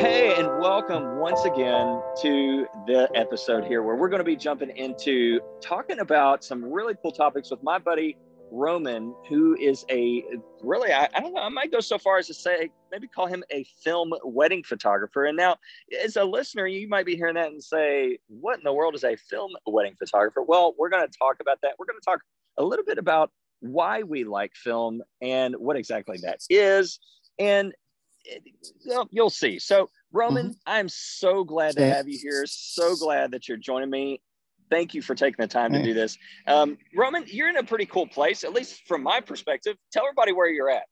Hey, and welcome once again to the episode here where we're going to be jumping into talking about some really cool topics with my buddy Roman, who is a really, I, I, don't know, I might go so far as to say, maybe call him a film wedding photographer. And now, as a listener, you might be hearing that and say, What in the world is a film wedding photographer? Well, we're going to talk about that. We're going to talk a little bit about why we like film and what exactly that is. And you'll, you'll see. So, Roman, mm-hmm. I'm so glad to have you here. So glad that you're joining me thank you for taking the time to do this. Um, Roman, you're in a pretty cool place, at least from my perspective. Tell everybody where you're at.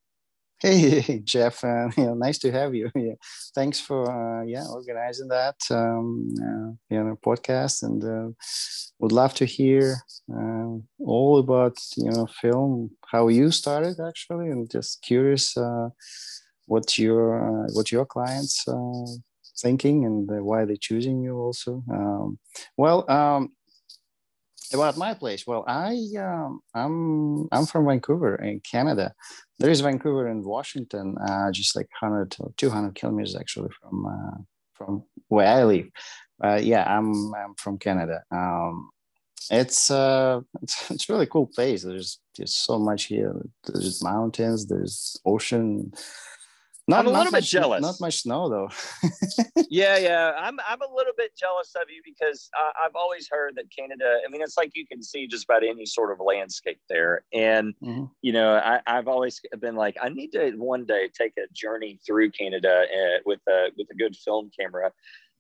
Hey, Jeff. Uh, you know, nice to have you. Yeah. Thanks for uh, yeah organizing that um, uh, you know podcast, and uh, would love to hear uh, all about you know film, how you started actually, and just curious uh, what your what your clients thinking and why they're choosing you also. Um, well, um, about my place well i um, i'm i'm from vancouver in canada. There is vancouver in washington uh, just like 100 or 200 kilometers actually from uh, from where i live. Uh, yeah i'm i'm from canada. Um, it's uh it's, it's really cool place. There's just so much here. There's mountains there's ocean not, I'm a little bit jealous. Not much snow though. yeah, yeah. I'm I'm a little bit jealous of you because I, have always heard that Canada. I mean, it's like you can see just about any sort of landscape there, and mm-hmm. you know, I, I've always been like, I need to one day take a journey through Canada uh, with a with a good film camera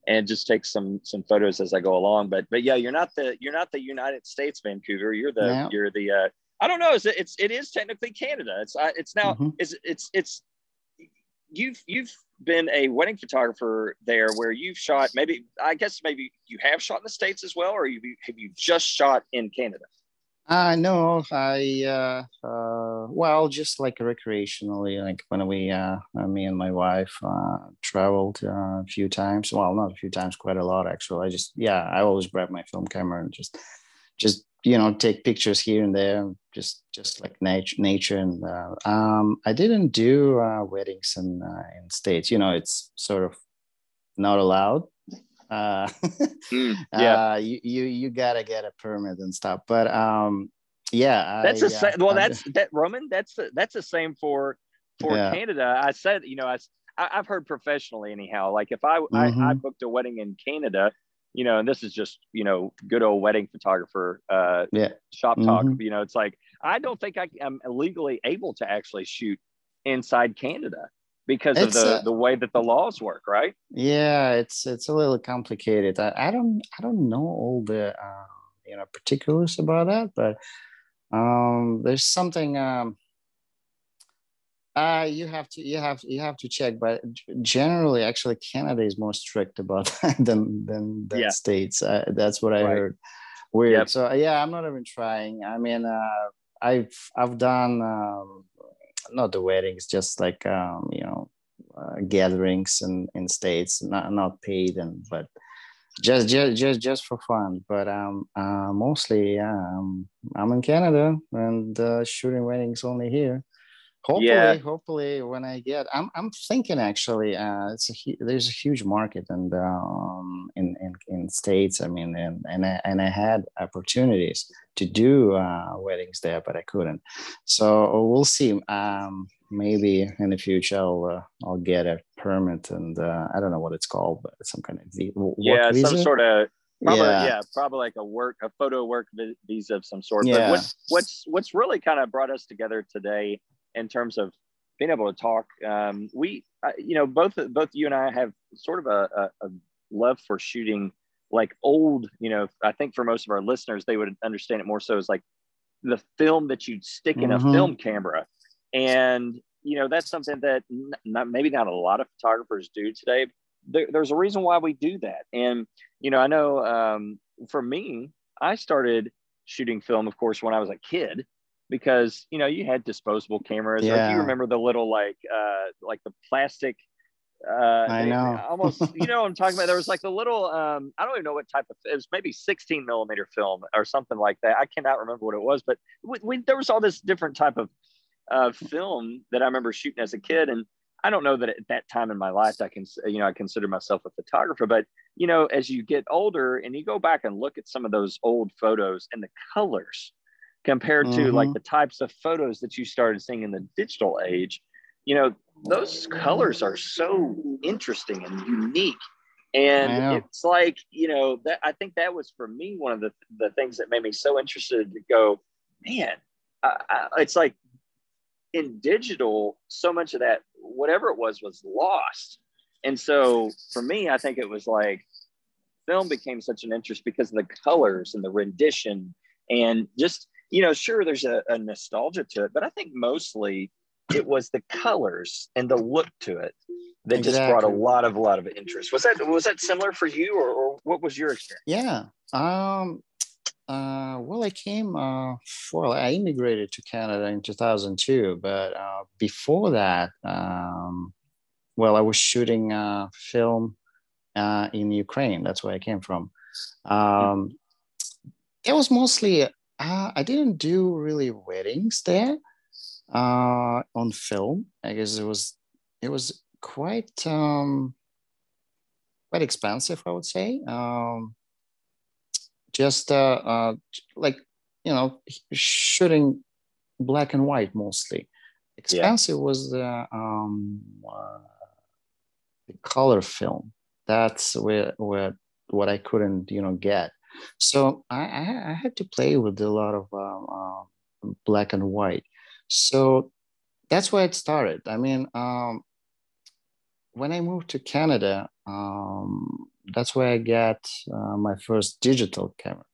and just take some some photos as I go along. But but yeah, you're not the you're not the United States Vancouver. You're the yeah. you're the uh, I don't know. It's it's it is technically Canada. It's it's now mm-hmm. it's it's it's you've you've been a wedding photographer there where you've shot maybe i guess maybe you have shot in the states as well or you have you just shot in canada? Uh no i uh, uh well just like recreationally like when we uh me and my wife uh traveled uh, a few times. Well not a few times quite a lot actually. I just yeah i always grab my film camera and just just you know take pictures here and there just just like nature nature and uh, um i didn't do uh, weddings in uh, in states you know it's sort of not allowed uh mm, yeah uh, you, you you gotta get a permit and stuff but um yeah that's the same well that's that roman that's the, that's the same for for yeah. canada i said you know i i've heard professionally anyhow like if i mm-hmm. I, I mm-hmm. booked a wedding in canada you know, and this is just, you know, good old wedding photographer uh, yeah. shop talk. Mm-hmm. You know, it's like, I don't think I am legally able to actually shoot inside Canada because it's of the, uh, the way that the laws work, right? Yeah, it's it's a little complicated. I, I don't I don't know all the uh, you know particulars about that, but um, there's something um, uh, you have to you have you have to check, but generally, actually, Canada is more strict about that than than, than yeah. states. Uh, that's what I right. heard. Weird. Yep. So yeah, I'm not even trying. I mean, uh, I've I've done um, not the weddings, just like um, you know uh, gatherings in in states, not not paid and but just just just just for fun. But um, uh, mostly yeah, um, I'm in Canada and uh, shooting weddings only here hopefully yeah. hopefully when i get i'm, I'm thinking actually uh, it's a there's a huge market and um, in, in in states i mean and and I, and I had opportunities to do uh, weddings there but i couldn't so we'll see um, maybe in the future i'll uh, i'll get a permit and uh, i don't know what it's called but some kind of yeah visa? some sort of Probably, yeah. yeah, probably like a work, a photo work visa of some sort. Yeah. But what, what's what's really kind of brought us together today in terms of being able to talk. Um, we, uh, you know, both both you and I have sort of a, a, a, love for shooting like old. You know, I think for most of our listeners, they would understand it more so as like the film that you'd stick in mm-hmm. a film camera, and you know that's something that not, maybe not a lot of photographers do today. There, there's a reason why we do that, and you know, I know um, for me, I started shooting film, of course, when I was a kid because you know you had disposable cameras. Yeah. You remember the little like uh like the plastic uh I know almost you know I'm talking about there was like the little um I don't even know what type of it was maybe 16 millimeter film or something like that. I cannot remember what it was, but we, we, there was all this different type of uh film that I remember shooting as a kid and I don't know that at that time in my life I can, you know, I consider myself a photographer, but you know, as you get older and you go back and look at some of those old photos and the colors compared mm-hmm. to like mm-hmm. the types of photos that you started seeing in the digital age, you know, those colors are so interesting and unique. And it's like, you know, that I think that was for me one of the, the things that made me so interested to go, man, I, I, it's like in digital, so much of that, whatever it was, was lost. And so for me, I think it was like film became such an interest because of the colors and the rendition and just, you know, sure, there's a, a nostalgia to it, but I think mostly it was the colors and the look to it that exactly. just brought a lot of a lot of interest. Was that was that similar for you, or, or what was your experience? Yeah. Um, uh, well, I came, uh, well, I immigrated to Canada in 2002, but uh, before that, um, well, I was shooting a film uh, in Ukraine. That's where I came from. Um, it was mostly, uh, I didn't do really weddings there uh, on film. I guess it was, it was quite, um, quite expensive, I would say. Um, just uh, uh, like you know shooting black and white mostly expensive yeah. was the um, uh, the color film that's where where what i couldn't you know get so i i, had to play with a lot of um, uh, black and white so that's where it started i mean um, when i moved to canada um, that's where I got uh, my first digital camera.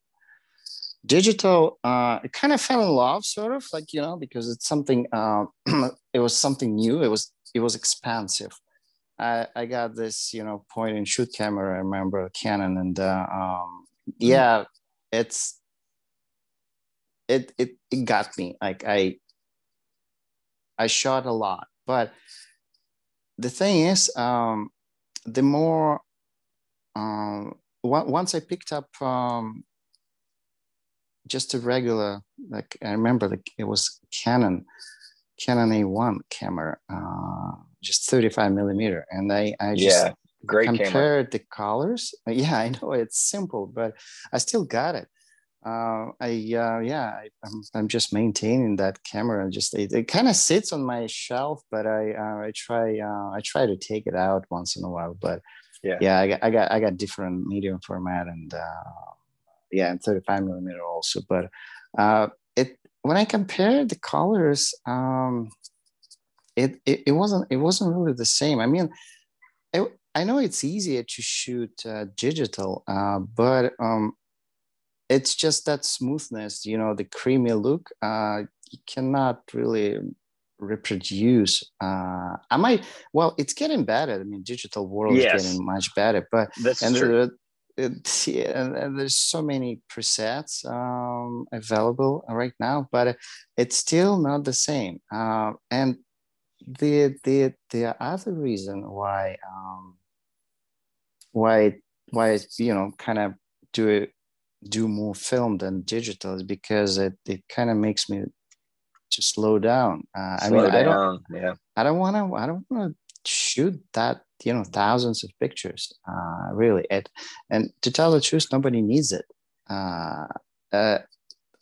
Digital, uh, I kind of fell in love, sort of like you know, because it's something. Uh, it was something new. It was it was expansive. I, I got this, you know, point and shoot camera. I remember Canon, and uh, um, yeah, it's it it it got me. Like I I shot a lot, but the thing is, um, the more um, once I picked up um, just a regular, like I remember, like it was Canon, Canon A1 camera, uh, just 35 millimeter, and I I just yeah, great compared camera. the colors. Yeah, I know it's simple, but I still got it. Uh, I uh, yeah, I, am I'm, I'm just maintaining that camera. Just it, it kind of sits on my shelf, but I uh, I try uh, I try to take it out once in a while. But yeah yeah i got i got i got different medium format and uh, yeah and 35 millimeter also but uh it when i compared the colors um it, it it wasn't it wasn't really the same i mean it, i know it's easier to shoot uh, digital uh, but um it's just that smoothness you know the creamy look uh you cannot really reproduce uh i might well it's getting better i mean digital world yes. is getting much better but that's and true. It, yeah, and, and, there's so many presets um, available right now, but it's still not the same. Uh, and the the the other reason why um, why why you know kind of do it do more film than digital is because it it kind of makes me to slow down. Uh, slow I mean, down. I don't, yeah. I don't want to, I don't want to shoot that, you know, thousands of pictures, uh, really. It, and to tell the truth, nobody needs it. Uh, uh,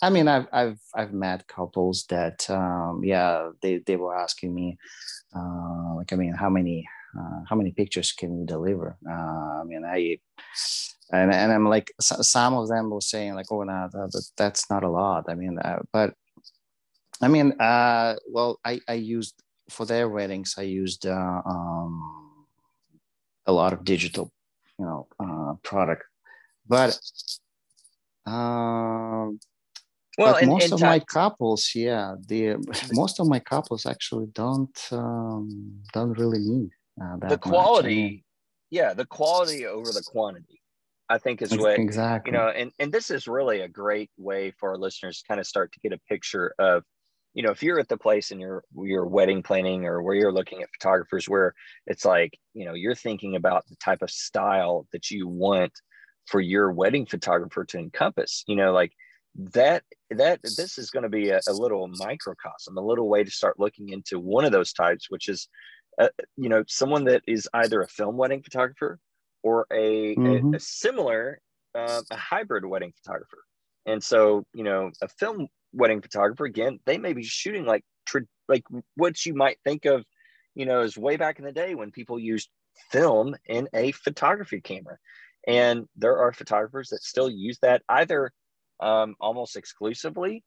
I mean, I've, I've, I've met couples that, um, yeah, they, they were asking me, uh, like, I mean, how many, how many pictures can you deliver? Uh, I mean, I, and, and I'm like, some of them were saying like, oh, no, that, that's not a lot. I mean, uh, but I mean, uh, well, I, I used for their weddings, I used uh, um, a lot of digital, you know, uh, product, but uh, well, but most of my couples, yeah, the most of my couples actually don't um, don't really need uh, the quality. yeah, the quality over the quantity. I think is what exactly you know, and and this is really a great way for our listeners to kind of start to get a picture of you know if you're at the place and you're you're wedding planning or where you're looking at photographers where it's like you know you're thinking about the type of style that you want for your wedding photographer to encompass you know like that that this is going to be a, a little microcosm a little way to start looking into one of those types which is uh, you know someone that is either a film wedding photographer or a, mm-hmm. a, a, similar uh, a hybrid wedding photographer and so you know a film wedding photographer again they may be shooting like like what you might think of you know is way back in the day when people used film in a photography camera and there are photographers that still use that either um, almost exclusively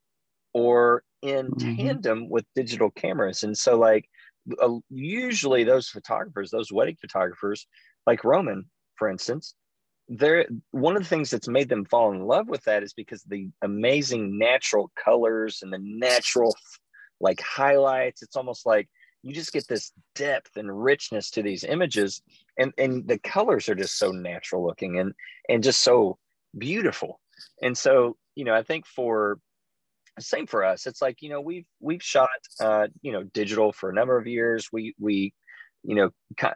or in mm-hmm. tandem with digital cameras. And so, like, uh, usually those photographers, those wedding photographers, like Roman, for instance, they're one of the things that's made them fall in love with that is because the amazing natural colors and the natural like highlights. It's almost like you just get this depth and richness to these images and and the colors are just so natural looking and and just so beautiful and so you know i think for same for us it's like you know we've we've shot uh you know digital for a number of years we we you know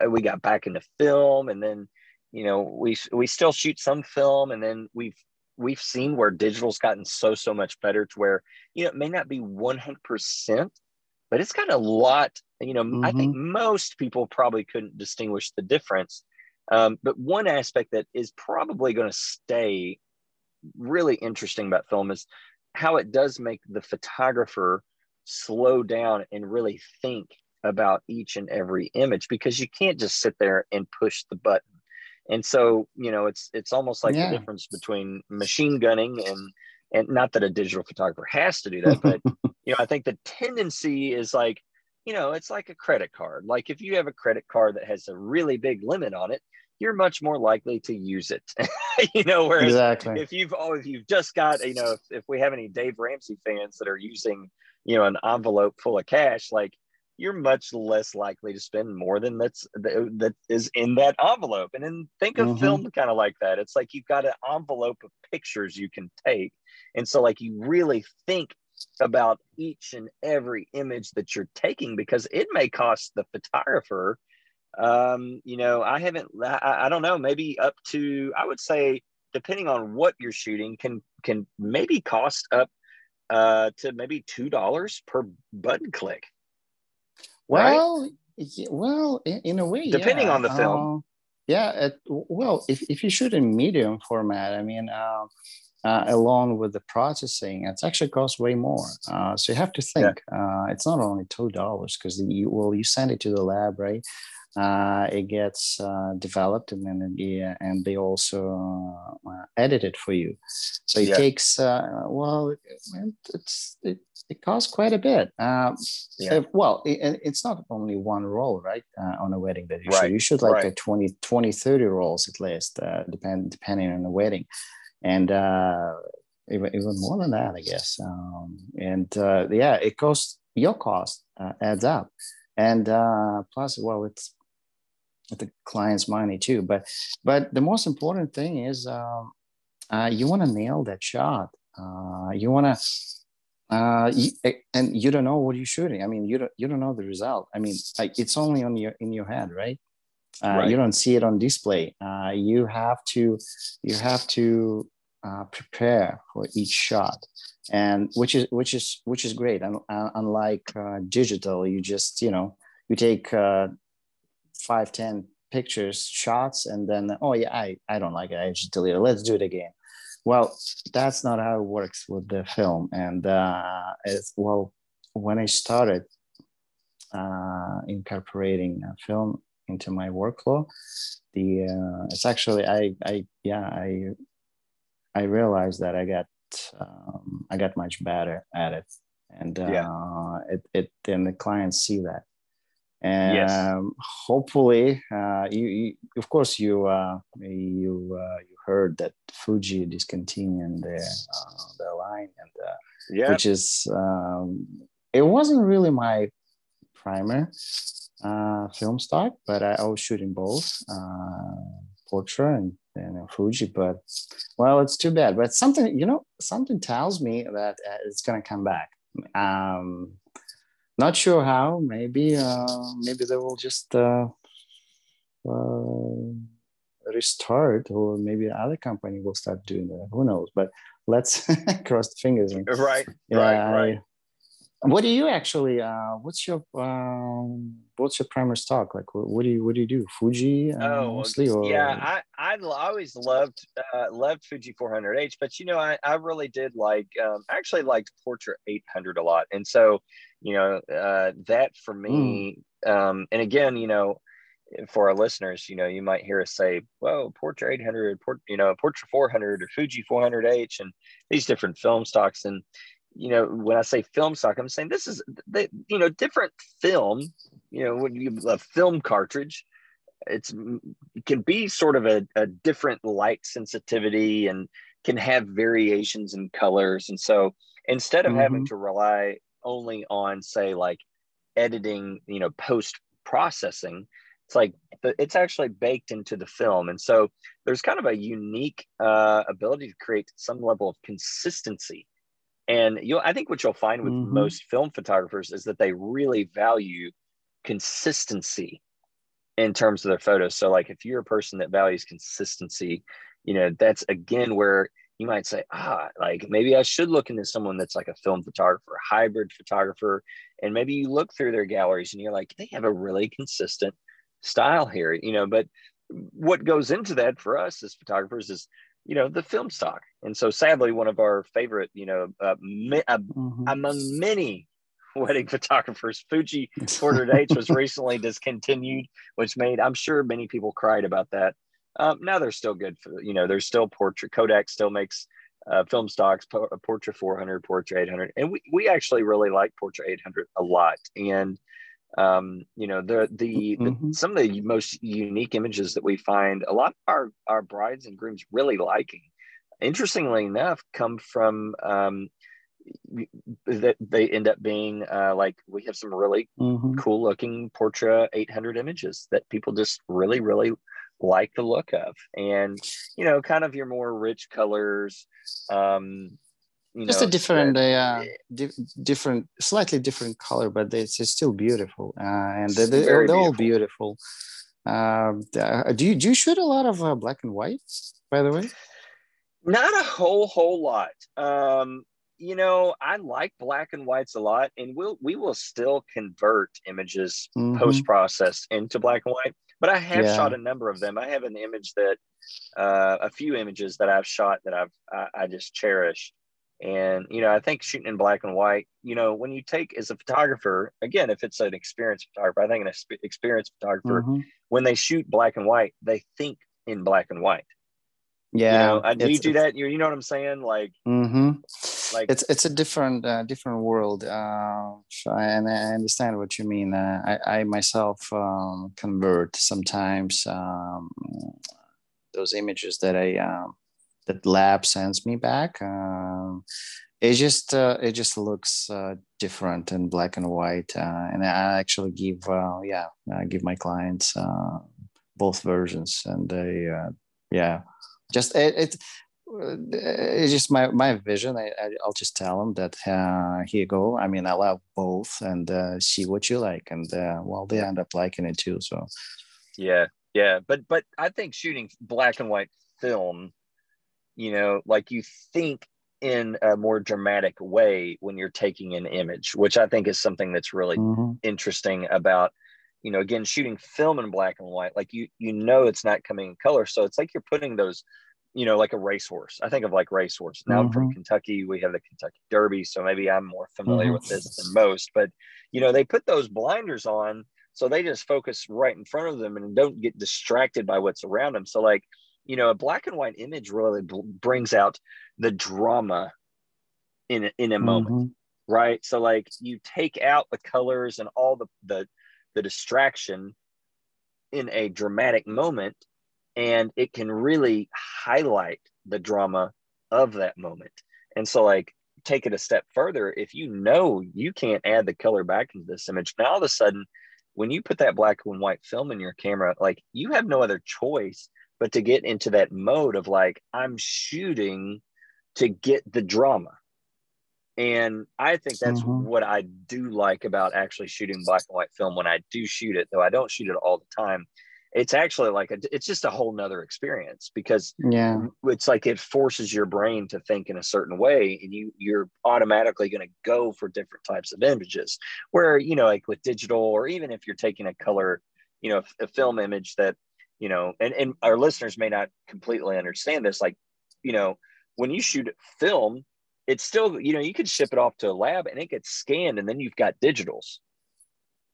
we got back into film and then you know we we still shoot some film and then we've we've seen where digital's gotten so so much better to where you know it may not be 100% but it's got a lot you know mm-hmm. i think mm-hmm. most people probably couldn't distinguish the difference um, but one aspect that is probably going to stay really interesting about film is how it does make the photographer slow down and really think about each and every image because you can't just sit there and push the button and so you know it's it's almost like yeah. the difference between machine gunning and and not that a digital photographer has to do that but you know i think the tendency is like you know, it's like a credit card. Like if you have a credit card that has a really big limit on it, you're much more likely to use it. you know, whereas exactly. if you've if you've just got, you know, if, if we have any Dave Ramsey fans that are using, you know, an envelope full of cash, like you're much less likely to spend more than that's that is in that envelope. And then think of mm-hmm. film kind of like that. It's like you've got an envelope of pictures you can take. And so like you really think about each and every image that you're taking because it may cost the photographer um, you know i haven't I, I, don't know maybe up to i would say depending on what you're shooting can can maybe cost up uh, to maybe two dollars per button click well right? well in, in, a way depending yeah. on the film uh, yeah it, well if, if you shoot in medium format i mean uh, uh, along with the processing, it's actually costs way more. Uh, so you have to think. Yeah. Uh, it's not only two dollars because you well you send it to the lab, right? Uh, it gets uh, developed and then yeah, and they also uh, edit it for you. So it yeah. takes well, it's it, it costs quite a bit. Um, yeah. well, it, it's not only one roll, right? on a wedding that you right. should you should like right. a 20, 20, 30 rolls at least, depend depending on the wedding and uh, even, even more than that, I guess. Um, and uh, yeah, it costs your cost uh, adds up, and uh, plus, well, it's the client's money too. But but the most important thing is um, uh, you want to nail that shot. Uh, you want to. Uh, you, and you don't know what you're shooting. I mean, you don't you don't know the result. I mean, like, it's only on your in your head, right? Uh, right. You don't see it on display. Uh, you have to you have to uh, prepare for each shot, and which is which is which is great. And uh, unlike uh, digital, you just you know you take uh, five ten pictures shots and then oh yeah I I don't like it I just delete it. Let's do it again. Well, that's not how it works with the film. And it's well when I started uh, incorporating film into my workflow the uh, it's actually i i yeah i i realized that i got um, i got much better at it and uh, yeah. it, it and the clients see that and yes. um, hopefully uh, you, you, of course you uh, you uh, you heard that fuji discontinued their uh, their line and uh, yeah. which is um, it wasn't really my primer uh, film stock, but I, I was shooting both uh, Portra and, and Fuji. But well, it's too bad. But something, you know, something tells me that uh, it's gonna come back. Um, not sure how. Maybe, uh, maybe they will just uh, uh, restart, or maybe other company will start doing that. Who knows? But let's cross the fingers. And, right, yeah, right, right. what do you actually uh what's your um what's your primary stock like what, what do you what do you do fuji uh, oh mostly or... yeah i i always loved uh loved fuji 400h but you know i i really did like um actually liked portra 800 a lot and so you know uh that for me mm. um and again you know for our listeners, you know, you might hear us say, well Portra 800, Port, you know, Portra 400 or Fuji 400H," and these different film stocks. And you know, when I say film stock, I'm saying this is, they, you know, different film. You know, when you have a film cartridge, it's it can be sort of a, a different light sensitivity and can have variations in colors. And so instead of mm-hmm. having to rely only on, say, like editing, you know, post processing, it's like it's actually baked into the film. And so there's kind of a unique uh, ability to create some level of consistency. And you i think what you'll find with mm-hmm. most film photographers is that they really value consistency in terms of their photos. So like if you're a person that values consistency you know that's again where you might say ah like maybe i should look into someone that's like a film photographer a hybrid photographer and maybe you look through their galleries and you're like they have a really consistent style here, you know, but what goes into that for us as photographers is, you know, the film stock. And so sadly, one of our favorite, you know, uh, uh, mm-hmm. among many wedding photographers, Fuji 400H was recently discontinued, which made, I'm sure many people cried about that. Um, now they're still good for, you know, there's still Portra, Kodak still makes uh, film stocks, Portra 400, Portra 800. And we, we actually really like Portra 800 a lot. And um, you know the, the, mm-hmm. the, some of the most unique images that we find a lot of our our brides and grooms really liking interestingly enough come from um, that they end up being uh, like we have some really mm-hmm. cool looking Portra 800 images that people just really really like the look of. And you know kind of your more rich colors um just know, a different uh, di- different slightly different color but it's, it's still beautiful. Uh, and they're, they're, they're all beautiful. um, uh, do you do you shoot a lot of uh, black and white by the way? Not a whole whole lot. Um, you know i like black and whites a lot and we'll we will still convert images mm-hmm. post process into black and white but i have yeah. shot a number of them i have an image that uh, a few images that i've shot that i've I, I just cherish and, you know, I think shooting in black and white, you know, when you take as a photographer, again, if it's an experienced photographer, I think an experienced photographer, mm-hmm. when they shoot black and white, they think in black and white. Yeah. You know, do you do that? You, you know what I'm saying? Like, mm-hmm. like it's, it's a different, uh, different world. Uh, and I understand what you mean. Uh, I, I myself um, convert sometimes um, those images that I, um, that lab sends me back. Um, it just uh, it just looks uh, different in black and white, uh, and I actually give uh, yeah I give my clients uh, both versions, and they uh, yeah just it, it it's just my my vision. I, I will just tell them that uh, here you go. I mean, I love both, and uh, see what you like, and uh, well, they end up liking it too. So, yeah, yeah, but but I think shooting black and white film you know like you think in a more dramatic way when you're taking an image which i think is something that's really mm-hmm. interesting about you know again shooting film in black and white like you you know it's not coming in color so it's like you're putting those you know like a racehorse i think of like racehorse now mm-hmm. from mm-hmm. kentucky we have the kentucky derby so maybe i'm more familiar mm-hmm. with this than most but you know they put those blinders on so they just focus right in front of them and don't get distracted by what's around them so like you know, a black and white image really brings out the drama in in a moment, mm-hmm. right? So like you take out the colors and all the the the distraction in a dramatic moment, and it can really highlight the drama of that moment. And so like take it a step further, if you know you can't add the color back into this image, now all of a sudden when you put that black and white film in your camera, like you have no other choice but to get into that mode of like i'm shooting to get the drama and i think that's mm-hmm. what i do like about actually shooting black and white film when i do shoot it though i don't shoot it all the time it's actually like a, it's just a whole nother experience because yeah it's like it forces your brain to think in a certain way and you you're automatically going to go for different types of images where you know like with digital or even if you're taking a color you know a film image that you know and, and our listeners may not completely understand this like you know when you shoot film it's still you know you could ship it off to a lab and it gets scanned and then you've got digitals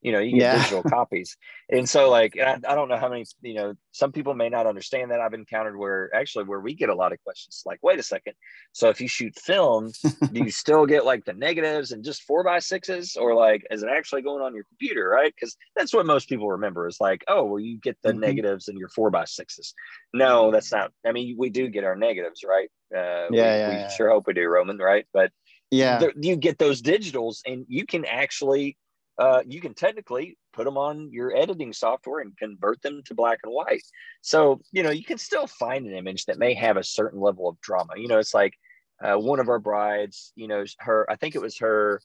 you know you get yeah. digital copies. And so like I, I, don't know how many you know some people may not understand that. I've encountered where actually where we get a lot of questions like wait a second. So if you shoot film do you still get like the negatives and just four by sixes? Or like is it actually going on your computer right? Because that's what most people remember is like oh well you get the mm-hmm. negatives and your four by sixes. No that's not i mean we do get our negatives right? Uh, yeah, we, yeah, we yeah. sure hope we do roman right? But yeah. you get those digitals and you can actually uh, you can technically put them on your editing software and convert them to black and white. So, you know, you can still find an image that may have a certain level of drama. You know, it's like uh, one of our brides, you know, her, I think it was her,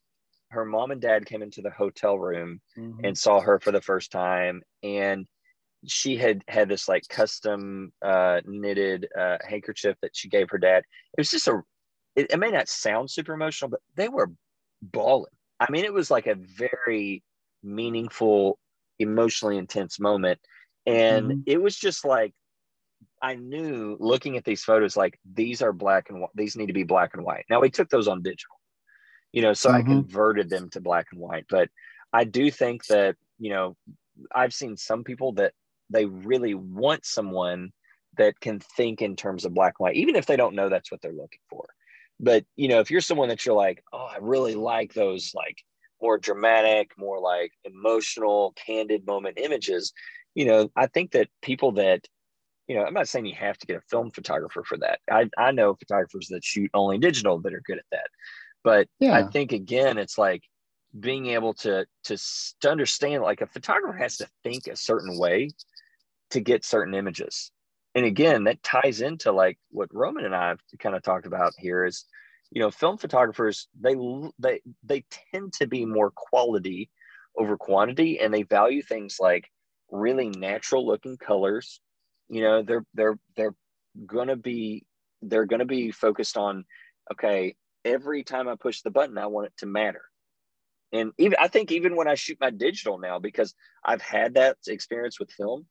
her mom and dad came into the hotel room mm-hmm. and saw her for the first time. And she had had this like custom uh, knitted uh, handkerchief that she gave her dad. It was just a, it, it may not sound super emotional, but they were bawling I mean, it was like a very meaningful, emotionally intense moment. And mm-hmm. it was just like, I knew looking at these photos, like these are black and white, these need to be black and white. Now we took those on digital, you know, so mm-hmm. I converted them to black and white. But I do think that, you know, I've seen some people that they really want someone that can think in terms of black and white, even if they don't know that's what they're looking for. But you know, if you're someone that you're like, oh, I really like those like more dramatic, more like emotional, candid moment images, you know, I think that people that, you know, I'm not saying you have to get a film photographer for that. I, I know photographers that shoot only digital that are good at that. But yeah. I think again, it's like being able to, to to understand like a photographer has to think a certain way to get certain images and again that ties into like what roman and i have kind of talked about here is you know film photographers they they they tend to be more quality over quantity and they value things like really natural looking colors. You know they're they're they're gonna be they're gonna be focused on okay every time i push the button i want it to matter. And even i think even when i shoot my digital now because i've had that experience with film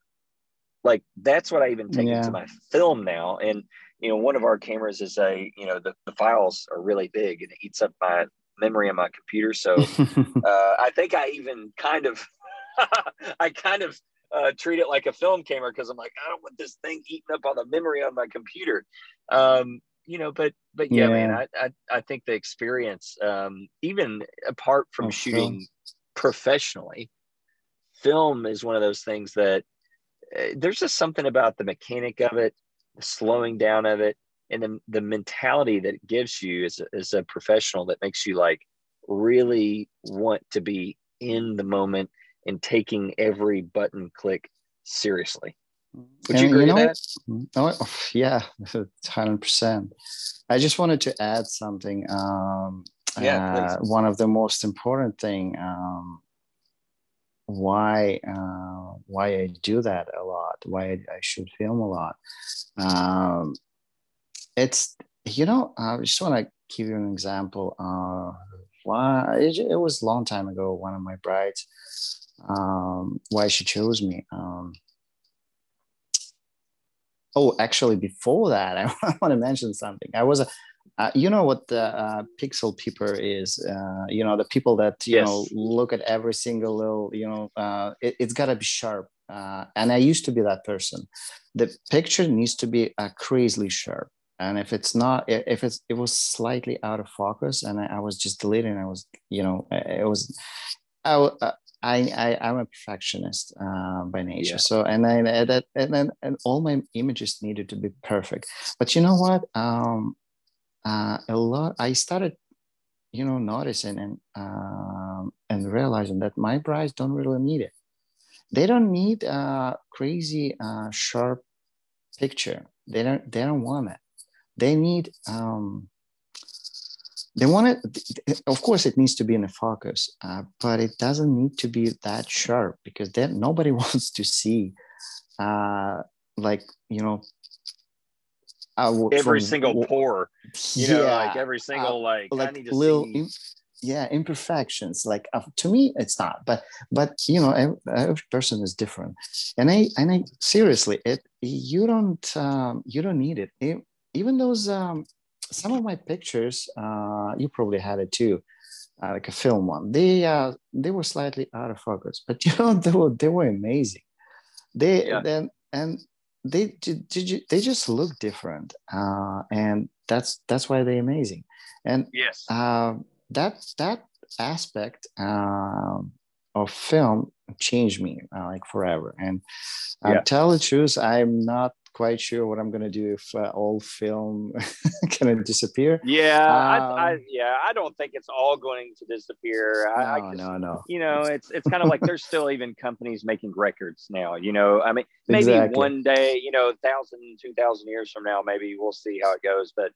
like that's what I even take yeah. into my film now. And you know, one of our cameras is a you know the, the files are really big and it eats up my memory on my computer. So uh, I think I even kind of I kind of uh, treat it like a film camera because I'm like I don't want this thing eating up all the memory on my computer. Um, you know, but but yeah, yeah. man, I, I, I think the experience, um, even apart from oh, shooting film. professionally, film is one of those things that there's just something about the mechanic of it, the slowing down of it, and the, the mentality that it gives you as a, as a professional that makes you like really want to be in the moment and taking every button click seriously. Would and you agree you know, that? Oh, yeah, hundred percent. I just wanted to add something. Um, yeah, uh, one of the most important thing um, why uh, why I do that a lot, why I, I should film a lot. Um, it's you know I just want to give you an example. Uh, why it, it, was a long time ago. One of my brides, um, why she chose me. Um, oh, actually, before that, I want to mention something. I was a uh, you know what the uh, pixel peeper is uh, you know the people that you yes. know look at every single little you know uh, it, has got to be sharp uh, and i used to be that person the picture needs to be uh, crazily sharp and if it's not if it's it was slightly out of focus and i, I was just deleting i was you know it was i I, I am a perfectionist uh, by nature. Yeah. So and then that and then and all my images needed to be perfect. But you know what? Um, uh, a lot i started you know noticing and um, and realizing that my brides don't really need it. They don't need a crazy uh, sharp picture. They don't they don't want it. They need um, they want it of course it needs to be in a focus uh, but it doesn't need to be that sharp because then nobody wants to see uh, like you know uh, every from, single pore you yeah, know like every single uh, like like little in, yeah imperfections like uh, to me it's not but but you know every, every, person is different. And i and i seriously it you don't um, you don't need it, it even those um, some of my pictures uh, you probably had it too uh, like a film one. They uh they were slightly out of focus but you know they were they were amazing. They yeah. then and they did, did you, they just look different uh, and that's that's why they're amazing. And yes. uh, that that aspect uh, of film changed me uh, like forever. And uh, yeah. tell the truth i'm not quite sure what I'm gonna do if uh, all film kind of disappear. Yeah, um, I, I, yeah, I don't think it's all going to disappear. I, no, I just, no, no. You know, it's it's kind of like there's still even companies making records now. You know, I mean, maybe exactly. one day, you know, thousand, two thousand years from now, maybe we'll see how it goes. But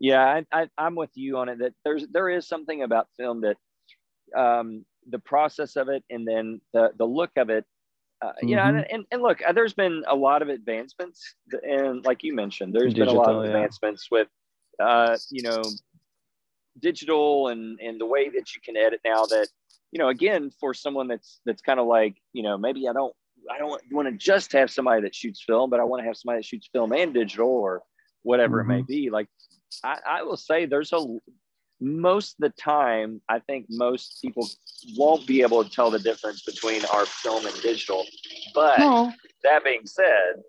yeah, I, I, I'm with you on it. That there's there is something about film that um, the process of it and then the the look of it uh, you mm-hmm. know, and, and, and, look, uh, there's been a lot of advancements, and like you mentioned, there's digital, been a lot of advancements yeah. with, uh, you know, digital and and the way that you can edit now. That you know, again, for someone that's that's kind of like, you know, maybe I don't I don't want to just have somebody that shoots film, but I want to have somebody that shoots film and digital or whatever mm-hmm. it may mm-hmm. be. Like, I, I will say, there's a most of the time, I think most people won't be able to tell the difference between our film and digital. But no. that being said,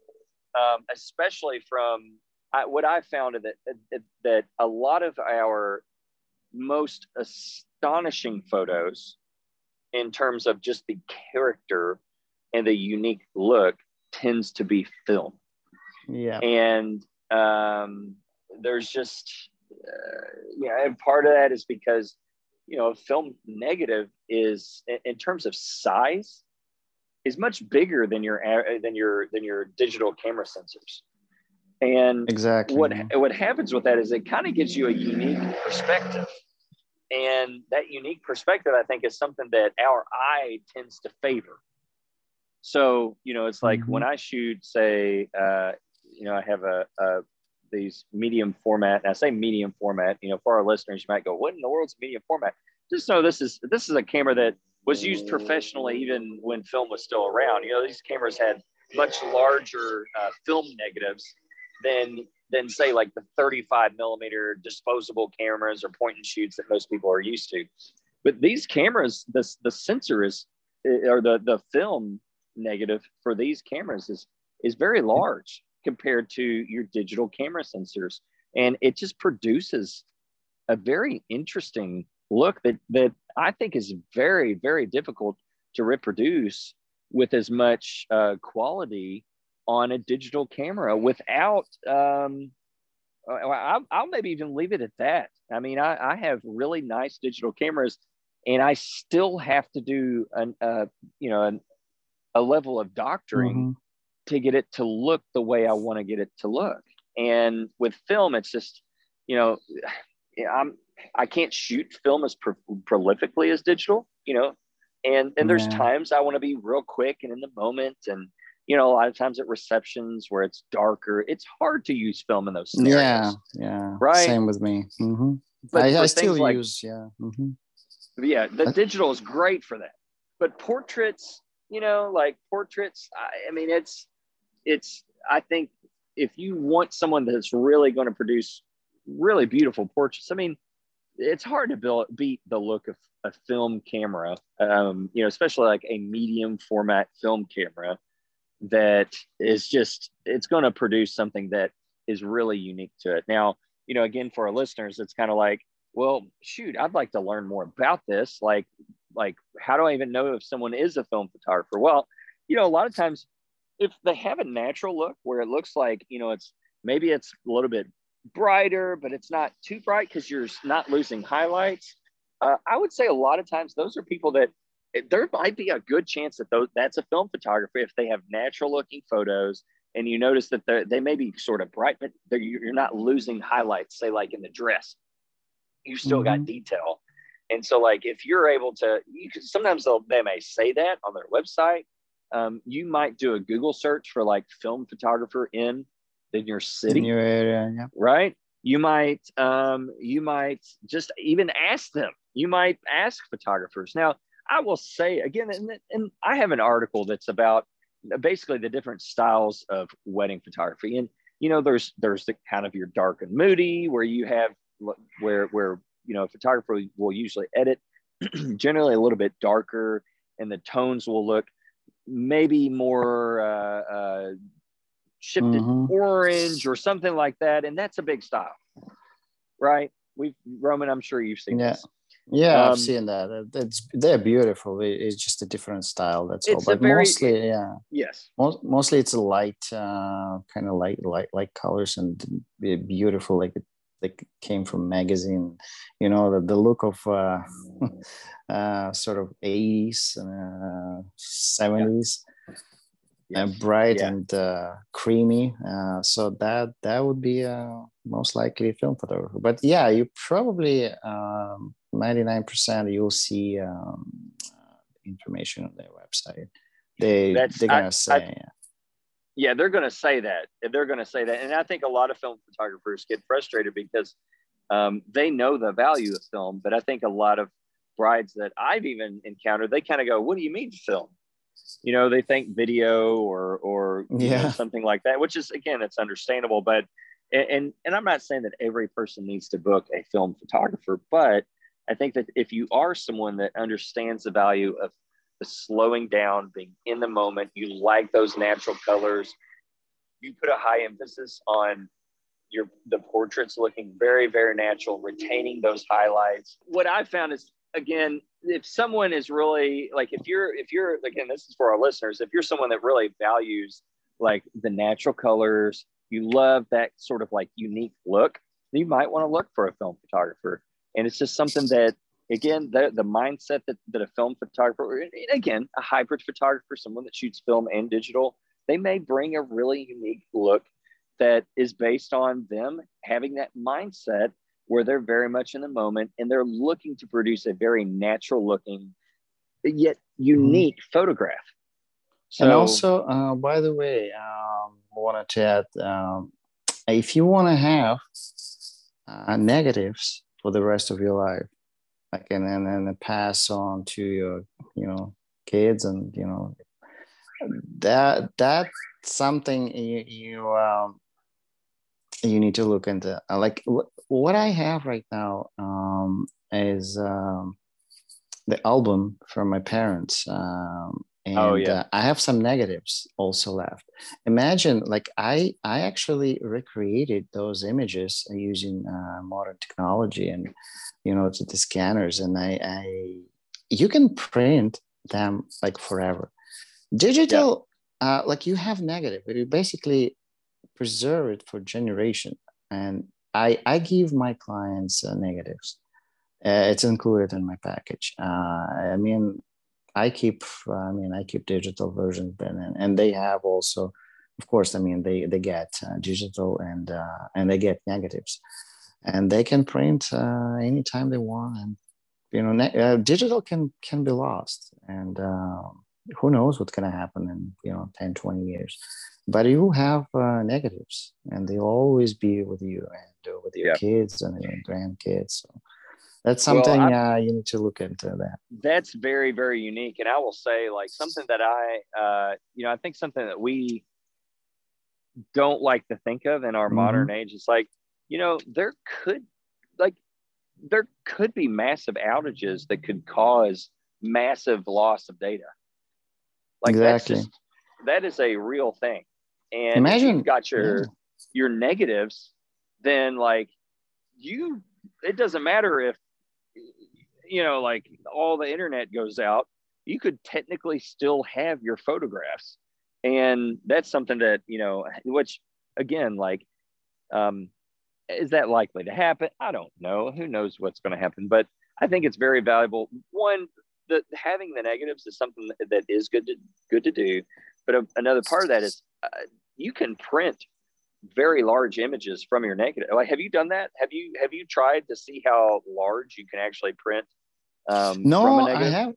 um, especially from I, what I found that, that that a lot of our most astonishing photos, in terms of just the character and the unique look, tends to be film. Yeah, and um, there's just uh, yeah, and part of that is because you know film negative is in terms of size is much bigger than your than your than your digital camera sensors. And exactly. what what happens with that is it kind of gives you a unique perspective. And that unique perspective i think is something that our eye tends to favor. So you know it's like mm-hmm. when i shoot say uh, you know i have a, a these medium format. And I say medium format, you know, for our listeners, you might go, what in the world's medium format? Just know this is this is a camera that was used professionally even when film was still around. You know, these cameras had much larger uh, film negatives than than say like the 35 millimeter disposable cameras or point and shoots that most people are used to. But these cameras, the the sensor is or the the film negative for these cameras is is very large compared to your digital camera sensors. And it just produces a very interesting look that, that I think is very, very difficult to reproduce with as much uh, quality on a digital camera without, um, uh, I'll, I'll, maybe even leave it at that. I mean, I, I have really nice digital cameras and I still have to do an, uh, you know, an, a level of doctoring mm-hmm to get it to look the way I want to get it to look. And with film, it's just, you know, I'm I can't shoot film as pro- prolifically as digital, you know, and and there's yeah. times I want to be real quick and in the moment, and you know, a lot of times at receptions where it's darker, it's hard to use film in those scenarios. Yeah, yeah, right. Same with me. Mm-hmm. But I, I still like, use, yeah, mm-hmm. yeah. The digital is great for that, but portraits, you know, like portraits. I, I mean, it's it's I think if you want someone that's really going to produce really beautiful portraits, I mean, it's hard to build beat the look of a film camera, um, you know, especially like a medium format film camera that is just it's going to produce something that is really unique to it. Now, you know, again for our listeners, it's kind of like, well, shoot, I'd like to learn more about this. Like, like how do I even know if someone is a film photographer? Well, you know, a lot of times if they have a natural look where it looks like you know it's maybe it's a little bit brighter but it's not too bright because you're not losing highlights uh, i would say a lot of times those are people that there might be a good chance that those that's a film photographer if they have natural looking photos and you notice that they may be sort of bright but you're not losing highlights say like in the dress you still mm-hmm. got detail and so like if you're able to you can sometimes they may say that on their website um, you might do a Google search for like film photographer in in your city, in your area, yeah. right? You might um, you might just even ask them. You might ask photographers. Now, I will say again, and, and I have an article that's about basically the different styles of wedding photography, and you know, there's there's the kind of your dark and moody where you have where where you know a photographer will usually edit generally a little bit darker, and the tones will look maybe more uh, uh, shifted mm-hmm. orange or something like that, and that's a big style, right? We've Roman, I'm sure you've seen yeah. this. Yeah, um, I've seen that. It's they're beautiful. It's just a different style. That's all. But very, mostly, yeah. Yes. Most, mostly, it's a light, uh, kind of light, light, light colors and beautiful. Like like came from magazine. You know, the, the look of uh, uh, sort of 80s and uh, 70s. Yeah yes. bright yeah. and uh, creamy. Uh, so that that would be a most likely film photographer. But yeah, you probably um, ninety nine percent you'll see um, uh, information on their website. They That's, they're gonna I, say. I, yeah. Yeah, they're going to say that. They're going to say that, and I think a lot of film photographers get frustrated because um, they know the value of film, but I think a lot of brides that I've even encountered, they kind of go, "What do you mean film?" you know they think video or or yeah. know, something like that which is again it's understandable but and and i'm not saying that every person needs to book a film photographer but i think that if you are someone that understands the value of the slowing down being in the moment. You like those natural colors. You put a high emphasis on your the portraits looking very very natural retaining those highlights. What i found is again if someone is really like if you're if you're again this is for our listeners if you're someone that really values like the natural colors you love that sort of like unique look you might want to look for a film photographer. And it's just something that again the, the mindset that, that a film photographer again a hybrid photographer someone that shoots film and digital they may bring a really unique look that is based on them having that mindset where they're very much in the moment and they're looking to produce a very natural looking yet unique mm-hmm. photograph. So, and also, uh, by the way, um, I wanted to add um, if you want to have uh, negatives for the rest of your life, like and then and pass on to your you know kids and you know that that's something you, you um, you need to look into. Uh, like what i have right now um, is um, the album from my parents um, and oh, yeah. uh, i have some negatives also left imagine like i i actually recreated those images using uh, modern technology and you know to the scanners and i i you can print them like forever digital yeah. uh, like you have negative but you basically preserve it for generation. And I, I give my clients uh, negatives. Uh, it's included in my package. Uh, I mean, I keep, I mean, I keep digital versions, and, and they have also, of course, I mean, they, they get uh, digital and, uh, and they get negatives and they can print uh, anytime they want. And, you know, ne- digital can, can be lost and who knows what's going to happen in, you know, 10, 20 years but you have uh, negatives and they'll always be with you and uh, with your yeah. kids and your grandkids so that's something well, uh, you need to look into that that's very very unique and i will say like something that i uh, you know i think something that we don't like to think of in our mm-hmm. modern age is like you know there could like there could be massive outages that could cause massive loss of data like exactly. that's just that is a real thing and imagine you've got your yeah. your negatives then like you it doesn't matter if you know like all the internet goes out you could technically still have your photographs. And that's something that you know which again like um is that likely to happen? I don't know. Who knows what's going to happen? But i think it's very valuable. One the having the negatives is something that is good to good to do. But a, another part of that is uh, you can print very large images from your negative. Like, have you done that? Have you have you tried to see how large you can actually print? Um, no, I have.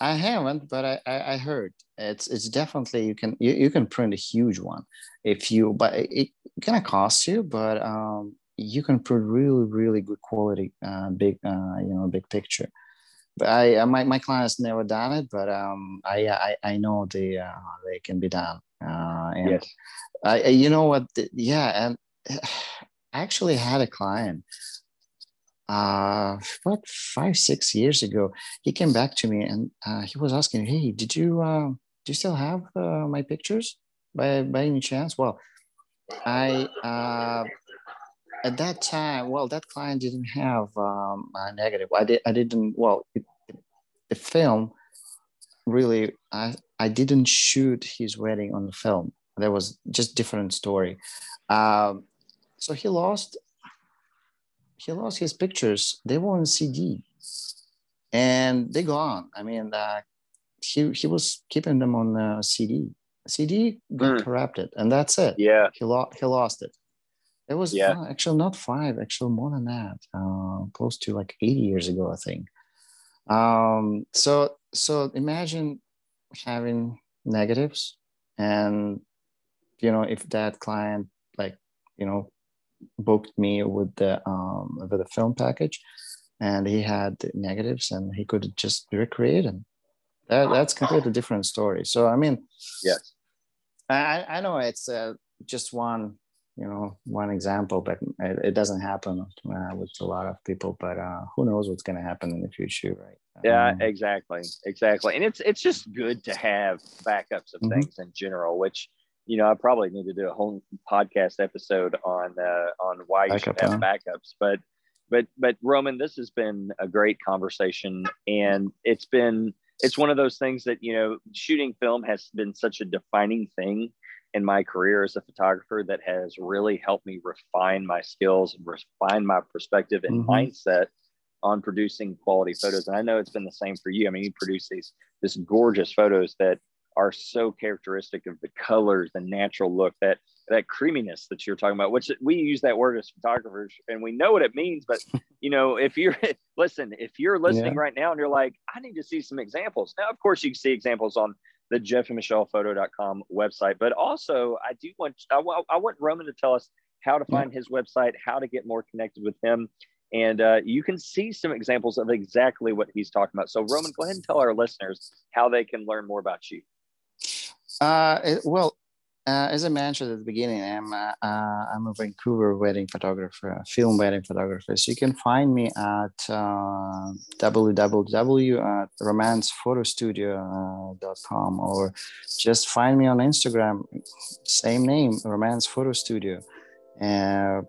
I haven't, but I, I, I heard it's it's definitely you can you, you can print a huge one if you but it, it kind of costs you, but um you can print really really good quality uh, big uh, you know big picture. But I my my clients never done it, but um I I, I know they uh, they can be done. Uh, and yes. I you know what? Yeah and I actually had a client uh what five six years ago. He came back to me and uh, he was asking hey did you uh, do you still have uh, my pictures by by any chance? Well i uh at that time well that client didn't have um a negative. I did i didn't well it, the film really i i didn't shoot his wedding on the film that was just different story um so he lost he lost his pictures. They were on CD, and they gone. I mean, uh, he he was keeping them on uh, CD. CD got mm. corrupted, and that's it. Yeah, he lost he lost it. It was yeah. Uh, actually not five, actually more than that, uh, close to like 80 years ago, I think. Um, so so imagine having negatives, and you know if that client like you know booked me with the um, with the film package, and he had negatives, and he could just recreate them. That, that's completely different story. So I mean, yes, I I know it's uh, just one you know one example, but it, it doesn't happen uh, with a lot of people. But uh, who knows what's going to happen in the future, right? Yeah, um, exactly, exactly. And it's it's just good to have backups of mm-hmm. things in general, which you know, I probably need to do a whole podcast episode on uh, on why you Backup, should have backups. But but but Roman, this has been a great conversation, and it's been it's one of those things that you know, shooting film has been such a defining thing in my career as a photographer that has really helped me refine my skills and refine my perspective and mm-hmm. mindset on producing quality photos. And I know it's been the same for you. I mean, you produce these this gorgeous photos that are so characteristic of the colors, the natural look, that that creaminess that you're talking about, which we use that word as photographers and we know what it means. But you know, if you're listen, if you're listening yeah. right now and you're like, I need to see some examples. Now, of course, you can see examples on the Jeff and Michelle photo.com website, but also I do want I, I want Roman to tell us how to find his website, how to get more connected with him. And uh, you can see some examples of exactly what he's talking about. So, Roman, go ahead and tell our listeners how they can learn more about you. Uh, well, uh, as I mentioned at the beginning, I'm uh, uh, I'm a Vancouver wedding photographer, film wedding photographer. So you can find me at uh, www.romancephotostudio.com or just find me on Instagram, same name, Romance Photo Studio. Uh,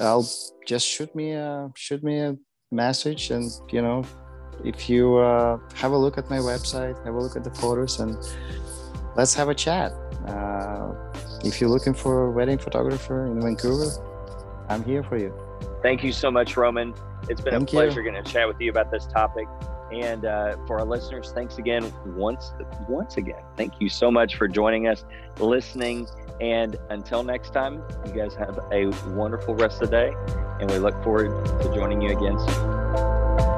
I'll just shoot me a shoot me a message, and you know, if you uh, have a look at my website, have a look at the photos, and let's have a chat. Uh, if you're looking for a wedding photographer in Vancouver, I'm here for you. Thank you so much, Roman. It's been Thank a pleasure getting to chat with you about this topic. And uh, for our listeners, thanks again once once again. Thank you so much for joining us, listening, and until next time, you guys have a wonderful rest of the day, and we look forward to joining you again soon.